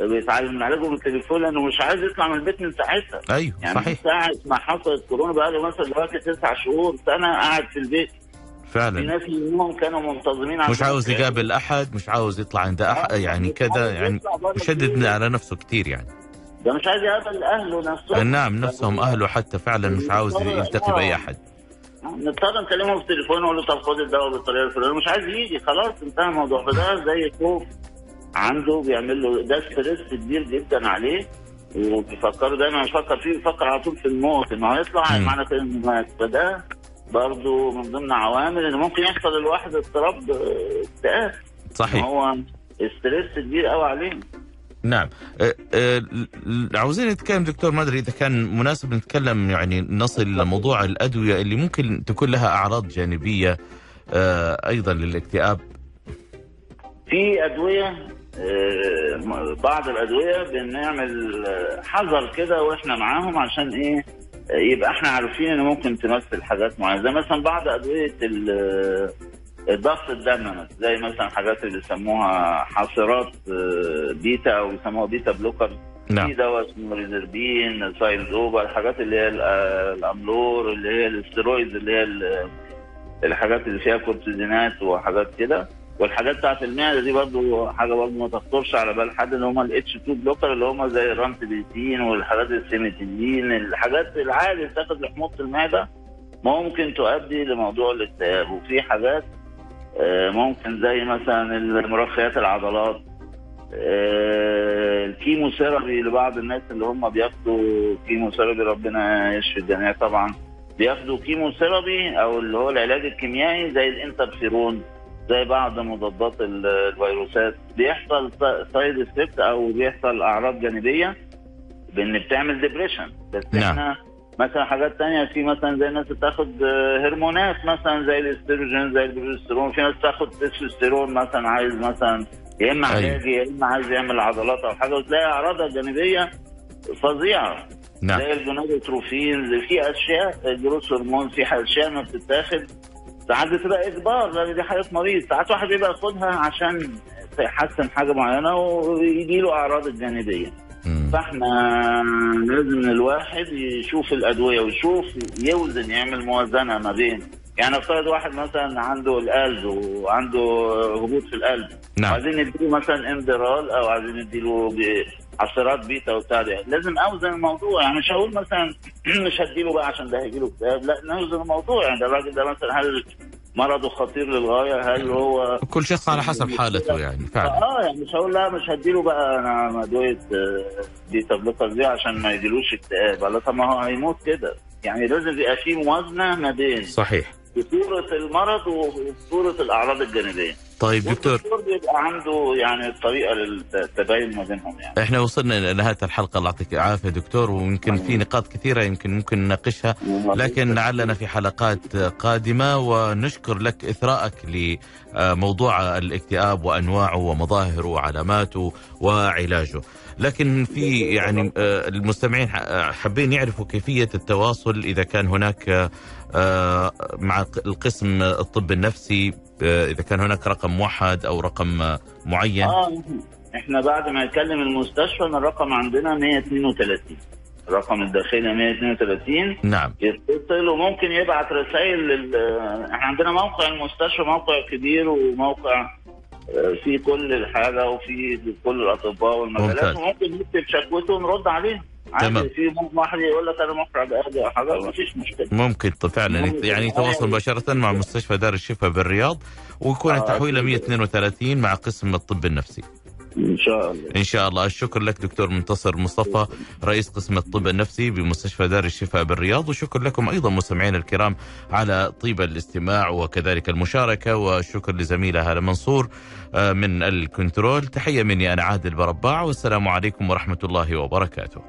B: بيتعالج من علاجهم بالتليفون لأنه مش عايز يطلع من البيت من ساعتها.
A: أيوه
B: يعني
A: صحيح.
B: ساعة ما حصلت كورونا بقى له مثلا دلوقتي تسع شهور سنة قاعد في البيت. في
A: فعلا
B: ناس منهم كانوا منتظمين
A: مش عاوز يقابل أحد مش عاوز يطلع عند احد يعني كذا يعني يشدد على نفسه كثير يعني.
B: ده مش عايز يقابل أهله نفسهم.
A: نعم نفسهم أهله حتى فعلا مش عاوز يلتقي بأي أحد.
B: نضطر نكلمه في التليفون ونقول له طب خد الدواء بالطريقة الفلانية. مش عايز يجي خلاص انتهى الموضوع. فده زي خوف. عنده بيعمل له ده stress كبير جدا عليه وبيفكروا دايما يفكر فيه بيفكر على طول في الموت إنه هيطلع
A: مم.
B: معنى كده إنه مات. فده برضه من ضمن عوامل ان ممكن يحصل للواحد اضطراب آه، اكتئاب.
A: صحيح.
B: هو stress كبير قوي عليه.
A: نعم. أه، أه، عاوزين نتكلم دكتور ما أدري إذا كان مناسب نتكلم يعني نصل لموضوع الأدوية اللي ممكن تكون لها أعراض جانبية أه، أيضا للاكتئاب.
B: في أدوية بعض الأدوية بنعمل آه، حذر كده وإحنا معاهم عشان إيه آه، يبقى إحنا عارفين ان ممكن تمثل حاجات معينة. زي مثلا بعض أدوية ال- ضغط الدم زي مثلا حاجات اللي بيسموها حاصرات آه، بيتا أو بيسموها beta blocker. في
A: نعم
B: دواء اسمه reserpine methyldopa الحاجات اللي هي ال- آه، الأملور اللي هي ال steroids اللي هي ال- الحاجات اللي فيها كورتيزينات وحاجات كده. والحاجات بتاعت المعدة دي برضو حاجة برضو ما تخطرش على بال حد اللي هم ال H2 blocker اللي هم زي الرانتبيتين والحاجات ال cimetidine الحاجات العادي بتاخد لحموضة المعدة ممكن تؤدي لموضوع الاكتئاب. وفي حاجات آه، ممكن زي مثلا المرخيات العضلات آه، ال chemotherapy لبعض الناس اللي هم بياخدوا chemotherapy ربنا يشفي الجميع طبعا بياخدوا chemotherapy أو اللي هو العلاج الكيميائي زي الإنترفيرون. زي بعض مضادات ال- الفيروسات بيحصل side effect أو بيحصل اعراض جانبية بان بتعمل depression بس
A: نعم.
B: إحنا مثلا حاجات تانية في مثلا زي الناس بتاخد آه، هرمونات مثلا زي الاستروجين زي البروجسترون. في ناس بتاخد تستوستيرون مثلا عايز مثلا يا إما
A: أيوة.
B: علاجي يا إما عايز يعمل عضلات أو حاجة وتلاقي أعراضها الجانبية فظيعة.
A: نعم.
B: زي الجونادوتروفين في أشياء ال growth hormone في أشياء ما بتتاخد. ساعات بتبقى إجبار لأن دي حاله مريض. ساعات واحد بيبقى ياخدها عشان يحسن حاجة معينة ويجي له أعراض الجانبية.
A: مم.
B: فإحنا لازم الواحد يشوف الأدوية ويشوف يوزن يعمل موازنة ما بين يعني افترض واحد مثلا عنده القلب وعنده هبوط في القلب.
A: نعم.
B: عايزين نديله مثلا اندرال أو عايزين نديله حاصرات بيتا وبتاع لازم أوزن الموضوع. يعني مش هقول مثلا [clears throat] مش هديله بقى عشان ده هيجيله اكتئاب لا نوزن الموضوع. يعني ده الراجل ده مثلا هل مرضه خطير للغاية؟ هل هو
A: كل شخص على حسب حالته يعني فعلا.
B: آه يعني مش هقول لا مش هديله بقى. أنا ادويه آه، beta blocker دي عشان ما يجيلوش اكتئاب. لا طب ما هو هيموت كده. يعني لازم يبقى في موازنة ما بين.
A: صحيح.
B: خطوره المرض وخطوره الأعراض الجانبية.
A: طيب دكتور.
B: والدكتور بيبقى عنده يعني الطريقة للتباين ما بينهم يعني.
A: إحنا وصلنا إلى نهاية الحلقة. الله يعطيك العافية دكتور ويمكن في نقاط كثيرة يمكن ممكن نناقشها لكن لعلنا في حلقات قادمة ونشكر لك إثراءك لموضوع الاكتئاب وأنواعه ومظاهره وعلاماته وعلاجه. لكن في يعني آه، المستمعين حابين يعرفوا كيفية التواصل إذا كان هناك آه، مع القسم الطب النفسي آه، إذا كان هناك رقم موحد أو رقم آه، معين.
B: آه إحنا بعد ما يكلم المستشفى إن الرقم عندنا 132 الرقم الداخلي 132
A: نعم.
B: يتصل وممكن يبعت رسائل لل... إحنا عندنا موقع المستشفى موقع كبير وموقع آه، فيه كل الحاجة وفيه كل الأطباء والمجالات. وممكن يكتب شكوته ونرد عليه
A: تمام.
B: في ممكن واحد يقول لك أنا حاجة ما فيش مشكلة
A: ممكن فعلا
B: ممكن.
A: يعني يتواصل مباشرة مع مستشفى دار الشفاء بالرياض ويكون
B: آه،
A: التحويل
B: أكيد.
A: 132 مع قسم الطب النفسي
B: إن شاء الله.
A: إن شاء الله. الشكر لك دكتور منتصر مصطفى رئيس قسم الطب النفسي بمستشفى دار الشفاء بالرياض. وشكر لكم أيضا مستمعينا الكرام على طيب الاستماع وكذلك المشاركة. وشكر لزميلة هالة منصور آه، من الكنترول. تحية مني أنا عادل برباع والسلام عليكم ورحمة الله وبركاته.